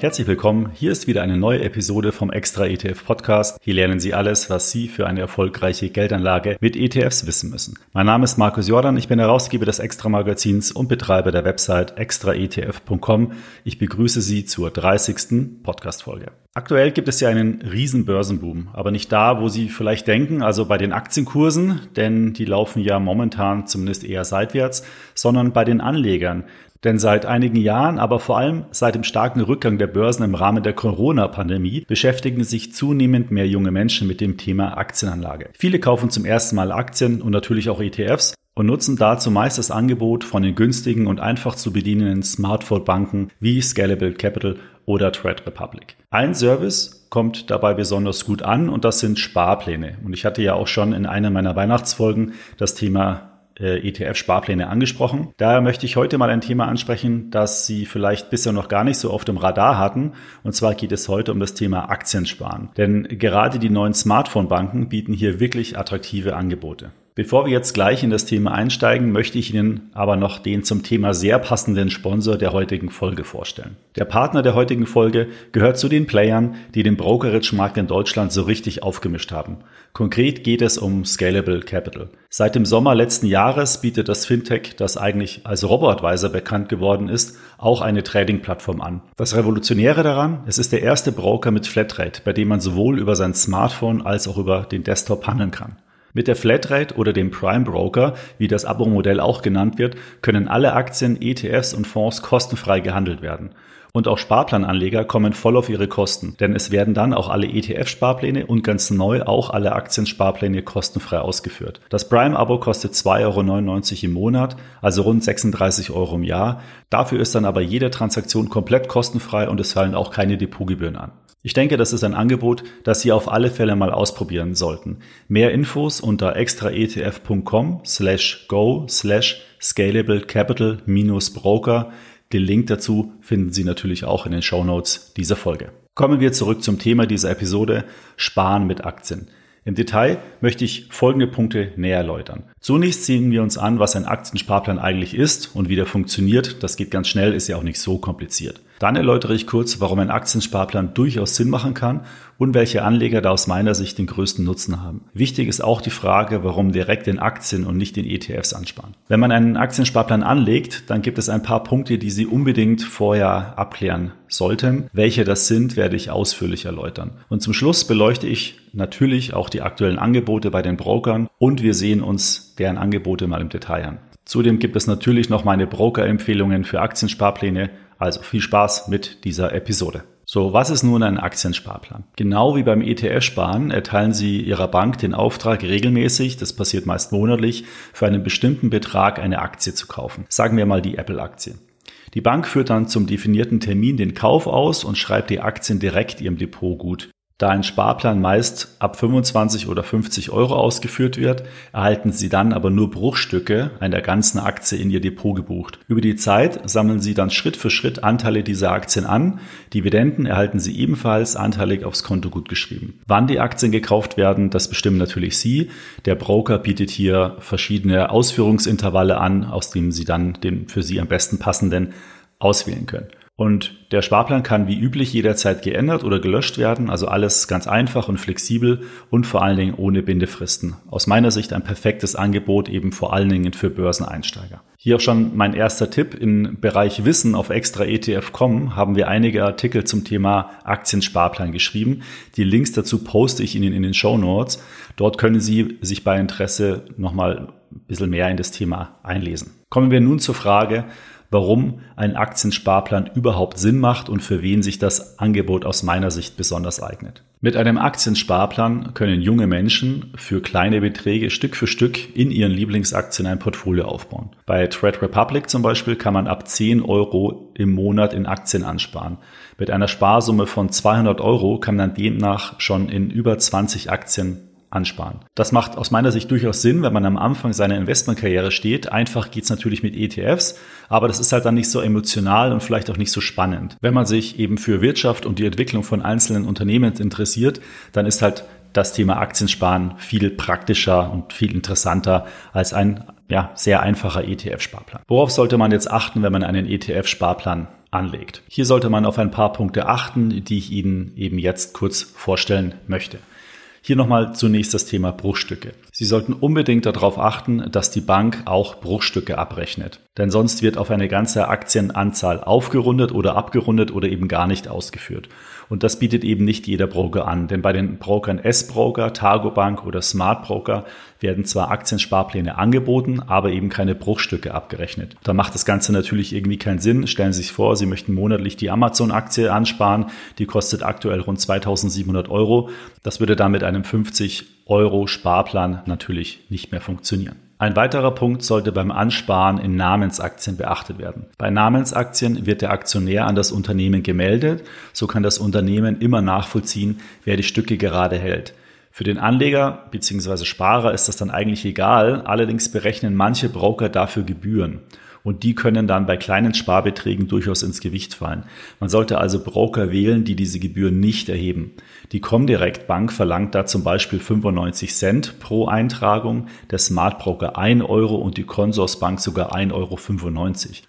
Herzlich willkommen. Hier ist wieder eine neue Episode vom Extra ETF Podcast. Hier lernen Sie alles, was Sie für eine erfolgreiche Geldanlage mit ETFs wissen müssen. Mein Name ist Markus Jordan. Ich bin Herausgeber des Extra Magazins und Betreiber der Website extraetf.com. Ich begrüße Sie zur 30. Podcast Folge. Aktuell gibt es ja einen riesen Börsenboom, aber nicht da, wo Sie vielleicht denken, also bei den Aktienkursen, denn die laufen ja momentan zumindest eher seitwärts, sondern bei den Anlegern. Denn seit einigen Jahren, aber vor allem seit dem starken Rückgang der Börsen im Rahmen der Corona-Pandemie, beschäftigen sich zunehmend mehr junge Menschen mit dem Thema Aktienanlage. Viele kaufen zum ersten Mal Aktien und natürlich auch ETFs und nutzen dazu meist das Angebot von den günstigen und einfach zu bedienenden Smartphone-Banken wie Scalable Capital oder Trade Republic. Ein Service kommt dabei besonders gut an und das sind Sparpläne. Und ich hatte ja auch schon in einer meiner Weihnachtsfolgen das Thema ETF-Sparpläne angesprochen. Daher möchte ich heute mal ein Thema ansprechen, das Sie vielleicht bisher noch gar nicht so auf dem Radar hatten. Und zwar geht es heute um das Thema Aktiensparen. Denn gerade die neuen Smartphone-Banken bieten hier wirklich attraktive Angebote. Bevor wir jetzt gleich in das Thema einsteigen, möchte ich Ihnen aber noch den zum Thema sehr passenden Sponsor der heutigen Folge vorstellen. Der Partner der heutigen Folge gehört zu den Playern, die den Brokerage-Markt in Deutschland so richtig aufgemischt haben. Konkret geht es um Scalable Capital. Seit dem Sommer letzten Jahres bietet das Fintech, das eigentlich als Robo-Advisor bekannt geworden ist, auch eine Trading-Plattform an. Das Revolutionäre daran, es ist der erste Broker mit Flatrate, bei dem man sowohl über sein Smartphone als auch über den Desktop handeln kann. Mit der Flatrate oder dem Prime Broker, wie das Abo-Modell auch genannt wird, können alle Aktien, ETFs und Fonds kostenfrei gehandelt werden. Und auch Sparplananleger kommen voll auf ihre Kosten, denn es werden dann auch alle ETF-Sparpläne und ganz neu auch alle Aktiensparpläne kostenfrei ausgeführt. Das Prime-Abo kostet 2,99 Euro im Monat, also rund 36 Euro im Jahr. Dafür ist dann aber jede Transaktion komplett kostenfrei und es fallen auch keine Depotgebühren an. Ich denke, das ist ein Angebot, das Sie auf alle Fälle mal ausprobieren sollten. Mehr Infos unter extraetf.com slash go slash scalable capital minus broker. Den Link dazu finden Sie natürlich auch in den Show Notes dieser Folge. Kommen wir zurück zum Thema dieser Episode, Sparen mit Aktien. Im Detail möchte ich folgende Punkte näher erläutern. Zunächst sehen wir uns an, was ein Aktiensparplan eigentlich ist und wie der funktioniert. Das geht ganz schnell, ist ja auch nicht so kompliziert. Dann erläutere ich kurz, warum ein Aktiensparplan durchaus Sinn machen kann und welche Anleger da aus meiner Sicht den größten Nutzen haben. Wichtig ist auch die Frage, warum direkt in Aktien und nicht in ETFs ansparen. Wenn man einen Aktiensparplan anlegt, dann gibt es ein paar Punkte, die Sie unbedingt vorher abklären sollten. Welche das sind, werde ich ausführlich erläutern. Und zum Schluss beleuchte ich natürlich auch die aktuellen Angebote bei den Brokern und wir sehen uns deren Angebote mal im Detail an. Zudem gibt es natürlich noch meine Broker-Empfehlungen für Aktiensparpläne also viel Spaß mit dieser Episode. So, was ist nun ein Aktiensparplan? Genau wie beim ETF-Sparen erteilen Sie Ihrer Bank den Auftrag regelmäßig, das passiert meist monatlich, für einen bestimmten Betrag eine Aktie zu kaufen. Sagen wir mal die Apple-Aktie. Die Bank führt dann zum definierten Termin den Kauf aus und schreibt die Aktien direkt Ihrem Depot gut. Da ein Sparplan meist ab 25 oder 50 Euro ausgeführt wird, erhalten Sie dann aber nur Bruchstücke einer ganzen Aktie in Ihr Depot gebucht. Über die Zeit sammeln Sie dann Schritt für Schritt Anteile dieser Aktien an. Dividenden erhalten Sie ebenfalls anteilig aufs Konto gut geschrieben. Wann die Aktien gekauft werden, das bestimmen natürlich Sie. Der Broker bietet hier verschiedene Ausführungsintervalle an, aus denen Sie dann den für Sie am besten passenden auswählen können. Und der Sparplan kann wie üblich jederzeit geändert oder gelöscht werden, also alles ganz einfach und flexibel und vor allen Dingen ohne Bindefristen. Aus meiner Sicht ein perfektes Angebot eben vor allen Dingen für Börseneinsteiger. Hier auch schon mein erster Tipp. Im Bereich Wissen auf extraetf.com haben wir einige Artikel zum Thema Aktiensparplan geschrieben. Die Links dazu poste ich Ihnen in den Show Notes. Dort können Sie sich bei Interesse nochmal ein bisschen mehr in das Thema einlesen. Kommen wir nun zur Frage, warum ein Aktiensparplan überhaupt Sinn macht und für wen sich das Angebot aus meiner Sicht besonders eignet. Mit einem Aktiensparplan können junge Menschen für kleine Beträge Stück für Stück in ihren Lieblingsaktien ein Portfolio aufbauen. Bei Trade Republic zum Beispiel kann man ab 10 Euro im Monat in Aktien ansparen. Mit einer Sparsumme von 200 Euro kann man demnach schon in über 20 Aktien ansparen. Das macht aus meiner Sicht durchaus Sinn, wenn man am Anfang seiner Investmentkarriere steht. Einfach geht's natürlich mit ETFs, aber das ist halt dann nicht so emotional und vielleicht auch nicht so spannend. Wenn man sich eben für Wirtschaft und die Entwicklung von einzelnen Unternehmen interessiert, dann ist halt das Thema Aktiensparen viel praktischer und viel interessanter als ein ja, sehr einfacher ETF-Sparplan. Worauf sollte man jetzt achten, wenn man einen ETF-Sparplan anlegt. Hier sollte man auf ein paar Punkte achten, die ich Ihnen eben jetzt kurz vorstellen möchte. Hier nochmal zunächst das Thema Bruchstücke. Sie sollten unbedingt darauf achten, dass die Bank auch Bruchstücke abrechnet. Denn sonst wird auf eine ganze Aktienanzahl aufgerundet oder abgerundet oder eben gar nicht ausgeführt. Und das bietet eben nicht jeder Broker an. Denn bei den Brokern S-Broker, Targobank oder Smart Broker werden zwar Aktiensparpläne angeboten, aber eben keine Bruchstücke abgerechnet. Da macht das Ganze natürlich irgendwie keinen Sinn. Stellen Sie sich vor, Sie möchten monatlich die Amazon-Aktie ansparen. Die kostet aktuell rund 2700 Euro. Das würde dann mit einem 50 Euro Sparplan natürlich nicht mehr funktionieren. Ein weiterer Punkt sollte beim Ansparen in Namensaktien beachtet werden. Bei Namensaktien wird der Aktionär an das Unternehmen gemeldet, so kann das Unternehmen immer nachvollziehen, wer die Stücke gerade hält. Für den Anleger bzw. Sparer ist das dann eigentlich egal, allerdings berechnen manche Broker dafür Gebühren und die können dann bei kleinen Sparbeträgen durchaus ins Gewicht fallen. Man sollte also Broker wählen, die diese Gebühren nicht erheben. Die Comdirect Bank verlangt da zum Beispiel 95 Cent pro Eintragung, der Smart Broker 1 Euro und die Consorsbank sogar 1,95 Euro.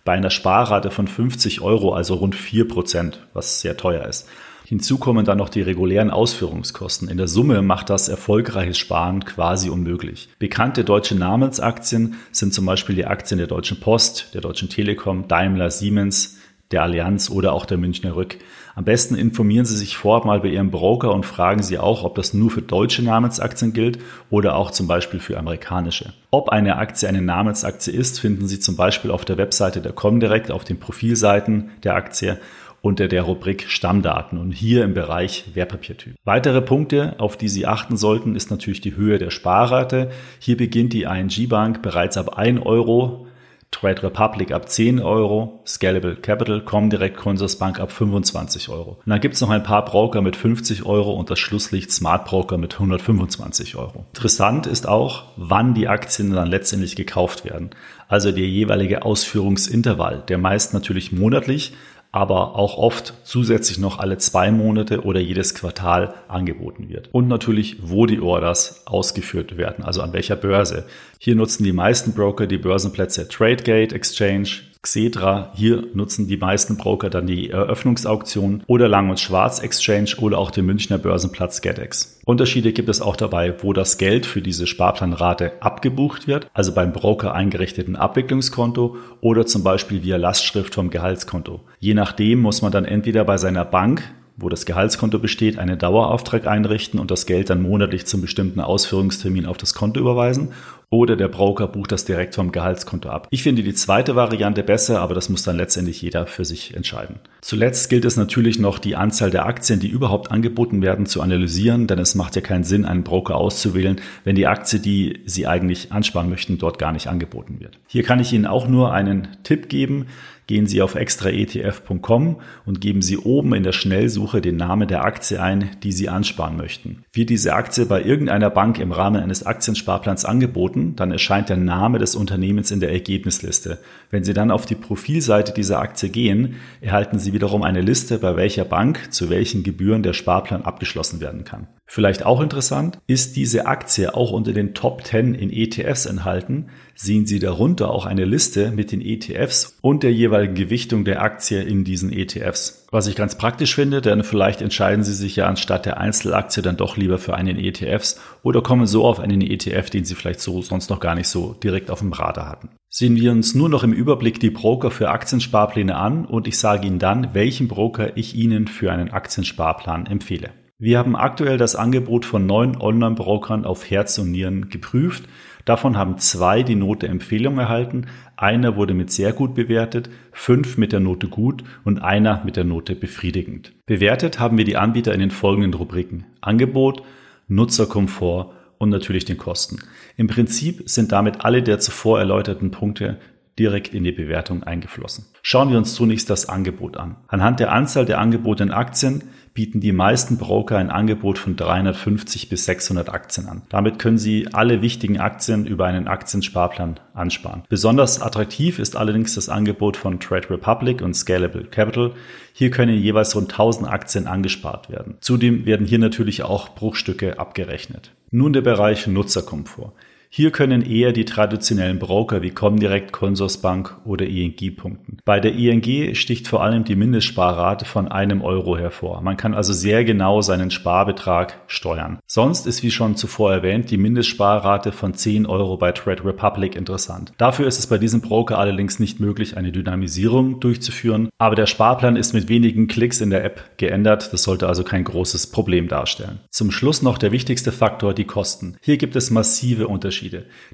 Bei einer Sparrate von 50 Euro, also rund 4 Prozent, was sehr teuer ist. Hinzu kommen dann noch die regulären Ausführungskosten. In der Summe macht das erfolgreiches Sparen quasi unmöglich. Bekannte deutsche Namensaktien sind zum Beispiel die Aktien der Deutschen Post, der Deutschen Telekom, Daimler, Siemens, der Allianz oder auch der Münchner Rück. Am besten informieren Sie sich vorab mal bei Ihrem Broker und fragen Sie auch, ob das nur für deutsche Namensaktien gilt oder auch zum Beispiel für amerikanische. Ob eine Aktie eine Namensaktie ist, finden Sie zum Beispiel auf der Webseite der Comdirect auf den Profilseiten der Aktie unter der Rubrik Stammdaten und hier im Bereich Wertpapiertyp. Weitere Punkte, auf die Sie achten sollten, ist natürlich die Höhe der Sparrate. Hier beginnt die ING Bank bereits ab 1 Euro, Trade Republic ab 10 Euro, Scalable Capital, Comdirect Consorsbank ab 25 Euro. Und dann gibt es noch ein paar Broker mit 50 Euro und das Schlusslicht Smart Broker mit 125 Euro. Interessant ist auch, wann die Aktien dann letztendlich gekauft werden. Also der jeweilige Ausführungsintervall, der meist natürlich monatlich, aber auch oft zusätzlich noch alle zwei Monate oder jedes Quartal angeboten wird. Und natürlich, wo die Orders ausgeführt werden, also an welcher Börse. Hier nutzen die meisten Broker die Börsenplätze Tradegate Exchange, Xetra. Hier nutzen die meisten Broker dann die Eröffnungsauktion oder Lang und Schwarz Exchange oder auch den Münchner Börsenplatz GetEx. Unterschiede gibt es auch dabei, wo das Geld für diese Sparplanrate abgebucht wird, also beim Broker eingerichteten Abwicklungskonto oder zum Beispiel via Lastschrift vom Gehaltskonto. Je nachdem muss man dann entweder bei seiner Bank wo das Gehaltskonto besteht, einen Dauerauftrag einrichten und das Geld dann monatlich zum bestimmten Ausführungstermin auf das Konto überweisen oder der Broker bucht das direkt vom Gehaltskonto ab. Ich finde die zweite Variante besser, aber das muss dann letztendlich jeder für sich entscheiden. Zuletzt gilt es natürlich noch, die Anzahl der Aktien, die überhaupt angeboten werden, zu analysieren, denn es macht ja keinen Sinn, einen Broker auszuwählen, wenn die Aktie, die Sie eigentlich ansparen möchten, dort gar nicht angeboten wird. Hier kann ich Ihnen auch nur einen Tipp geben gehen Sie auf extraetf.com und geben Sie oben in der Schnellsuche den Namen der Aktie ein, die Sie ansparen möchten. Wird diese Aktie bei irgendeiner Bank im Rahmen eines Aktiensparplans angeboten, dann erscheint der Name des Unternehmens in der Ergebnisliste. Wenn Sie dann auf die Profilseite dieser Aktie gehen, erhalten Sie wiederum eine Liste, bei welcher Bank zu welchen Gebühren der Sparplan abgeschlossen werden kann. Vielleicht auch interessant, ist diese Aktie auch unter den Top 10 in ETFs enthalten, sehen Sie darunter auch eine Liste mit den ETFs und der jeweiligen Gewichtung der Aktie in diesen ETFs. Was ich ganz praktisch finde, denn vielleicht entscheiden Sie sich ja anstatt der Einzelaktie dann doch lieber für einen ETFs oder kommen so auf einen ETF, den Sie vielleicht so sonst noch gar nicht so direkt auf dem Radar hatten. Sehen wir uns nur noch im Überblick die Broker für Aktiensparpläne an und ich sage Ihnen dann, welchen Broker ich Ihnen für einen Aktiensparplan empfehle. Wir haben aktuell das Angebot von neun Online-Brokern auf Herz und Nieren geprüft. Davon haben zwei die Note Empfehlung erhalten, einer wurde mit sehr gut bewertet, fünf mit der Note gut und einer mit der Note befriedigend. Bewertet haben wir die Anbieter in den folgenden Rubriken Angebot, Nutzerkomfort und natürlich den Kosten. Im Prinzip sind damit alle der zuvor erläuterten Punkte direkt in die Bewertung eingeflossen. Schauen wir uns zunächst das Angebot an. Anhand der Anzahl der angebotenen Aktien bieten die meisten Broker ein Angebot von 350 bis 600 Aktien an. Damit können Sie alle wichtigen Aktien über einen Aktiensparplan ansparen. Besonders attraktiv ist allerdings das Angebot von Trade Republic und Scalable Capital. Hier können jeweils rund 1000 Aktien angespart werden. Zudem werden hier natürlich auch Bruchstücke abgerechnet. Nun der Bereich Nutzerkomfort. Hier können eher die traditionellen Broker wie Comdirect, Consorsbank oder ING punkten. Bei der ING sticht vor allem die Mindestsparrate von einem Euro hervor. Man kann also sehr genau seinen Sparbetrag steuern. Sonst ist wie schon zuvor erwähnt die Mindestsparrate von 10 Euro bei Trade Republic interessant. Dafür ist es bei diesem Broker allerdings nicht möglich, eine Dynamisierung durchzuführen, aber der Sparplan ist mit wenigen Klicks in der App geändert. Das sollte also kein großes Problem darstellen. Zum Schluss noch der wichtigste Faktor, die Kosten. Hier gibt es massive Unterschiede.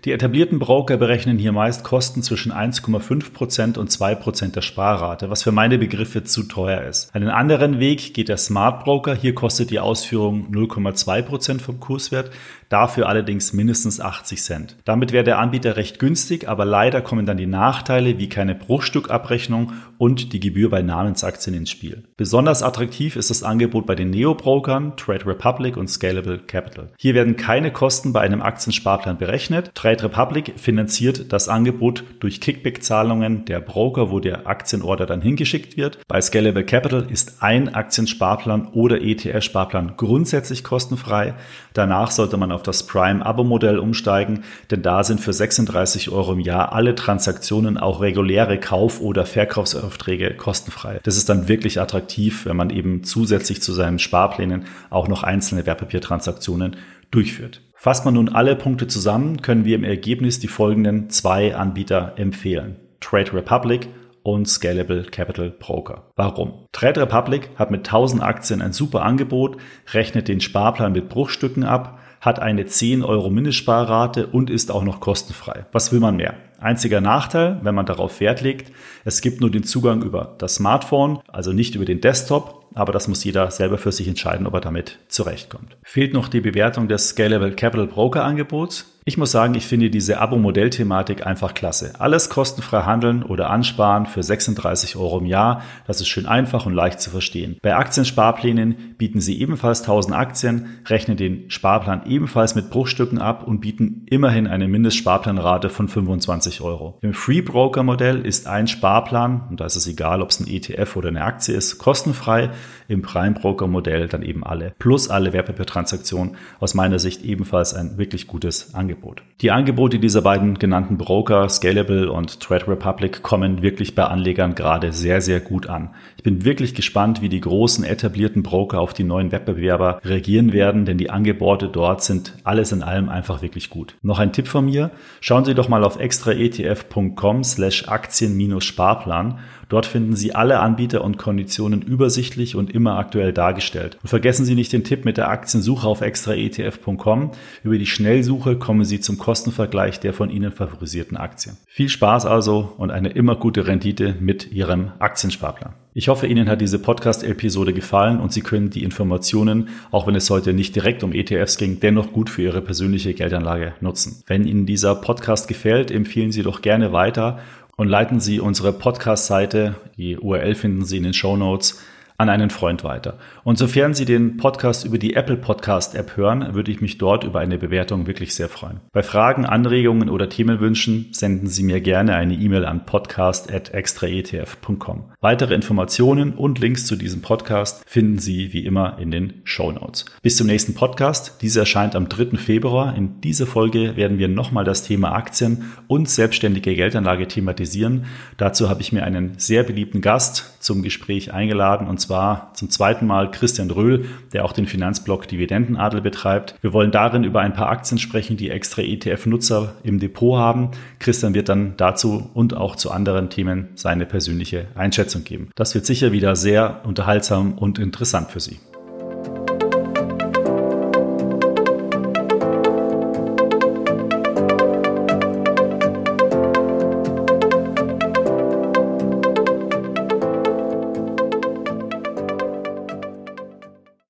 Die etablierten Broker berechnen hier meist Kosten zwischen 1,5% und 2% der Sparrate, was für meine Begriffe zu teuer ist. Einen anderen Weg geht der Smart Broker. Hier kostet die Ausführung 0,2% vom Kurswert dafür allerdings mindestens 80 Cent. Damit wäre der Anbieter recht günstig, aber leider kommen dann die Nachteile wie keine Bruchstückabrechnung und die Gebühr bei Namensaktien ins Spiel. Besonders attraktiv ist das Angebot bei den Neo-Brokern Trade Republic und Scalable Capital. Hier werden keine Kosten bei einem Aktiensparplan berechnet. Trade Republic finanziert das Angebot durch Kickback-Zahlungen der Broker, wo der Aktienorder dann hingeschickt wird. Bei Scalable Capital ist ein Aktiensparplan oder ETF-Sparplan grundsätzlich kostenfrei. Danach sollte man auf das Prime-Abo-Modell umsteigen, denn da sind für 36 Euro im Jahr alle Transaktionen, auch reguläre Kauf- oder Verkaufsaufträge kostenfrei. Das ist dann wirklich attraktiv, wenn man eben zusätzlich zu seinen Sparplänen auch noch einzelne Wertpapiertransaktionen durchführt. Fasst man nun alle Punkte zusammen, können wir im Ergebnis die folgenden zwei Anbieter empfehlen. Trade Republic und Scalable Capital Broker. Warum? Trade Republic hat mit 1000 Aktien ein super Angebot, rechnet den Sparplan mit Bruchstücken ab, hat eine 10 Euro Mindestsparrate und ist auch noch kostenfrei. Was will man mehr? Einziger Nachteil, wenn man darauf Wert legt, es gibt nur den Zugang über das Smartphone, also nicht über den Desktop, aber das muss jeder selber für sich entscheiden, ob er damit zurechtkommt. Fehlt noch die Bewertung des Scalable Capital Broker Angebots. Ich muss sagen, ich finde diese Abo-Modell-Thematik einfach klasse. Alles kostenfrei handeln oder ansparen für 36 Euro im Jahr. Das ist schön einfach und leicht zu verstehen. Bei Aktiensparplänen bieten sie ebenfalls 1000 Aktien, rechnen den Sparplan ebenfalls mit Bruchstücken ab und bieten immerhin eine Mindestsparplanrate von 25 Euro. Im Free Broker Modell ist ein Sparplan, und da ist es egal, ob es ein ETF oder eine Aktie ist, kostenfrei. Im Prime Broker Modell dann eben alle. Plus alle Wertpapiertransaktionen. Aus meiner Sicht ebenfalls ein wirklich gutes Angebot. Angebot. Die Angebote dieser beiden genannten Broker, Scalable und Trade Republic, kommen wirklich bei Anlegern gerade sehr, sehr gut an. Ich bin wirklich gespannt, wie die großen etablierten Broker auf die neuen Wettbewerber reagieren werden, denn die Angebote dort sind alles in allem einfach wirklich gut. Noch ein Tipp von mir. Schauen Sie doch mal auf extraetf.com slash Aktien-Sparplan Dort finden Sie alle Anbieter und Konditionen übersichtlich und immer aktuell dargestellt. Und vergessen Sie nicht den Tipp mit der Aktiensuche auf extraetf.com. Über die Schnellsuche kommen Sie zum Kostenvergleich der von Ihnen favorisierten Aktien. Viel Spaß also und eine immer gute Rendite mit Ihrem Aktiensparplan. Ich hoffe, Ihnen hat diese Podcast-Episode gefallen und Sie können die Informationen, auch wenn es heute nicht direkt um ETFs ging, dennoch gut für Ihre persönliche Geldanlage nutzen. Wenn Ihnen dieser Podcast gefällt, empfehlen Sie doch gerne weiter und leiten Sie unsere Podcast-Seite, die URL finden Sie in den Show Notes, an einen Freund weiter. Und sofern Sie den Podcast über die Apple Podcast App hören, würde ich mich dort über eine Bewertung wirklich sehr freuen. Bei Fragen, Anregungen oder Themenwünschen senden Sie mir gerne eine E-Mail an podcast.extraetf.com. Weitere Informationen und Links zu diesem Podcast finden Sie wie immer in den Show Notes. Bis zum nächsten Podcast. Dieser erscheint am 3. Februar. In dieser Folge werden wir nochmal das Thema Aktien und selbstständige Geldanlage thematisieren. Dazu habe ich mir einen sehr beliebten Gast zum Gespräch eingeladen und zwar zum zweiten Mal Christian Röhl, der auch den Finanzblog Dividendenadel betreibt. Wir wollen darin über ein paar Aktien sprechen, die extra ETF-Nutzer im Depot haben. Christian wird dann dazu und auch zu anderen Themen seine persönliche Einschätzung geben. Das wird sicher wieder sehr unterhaltsam und interessant für Sie.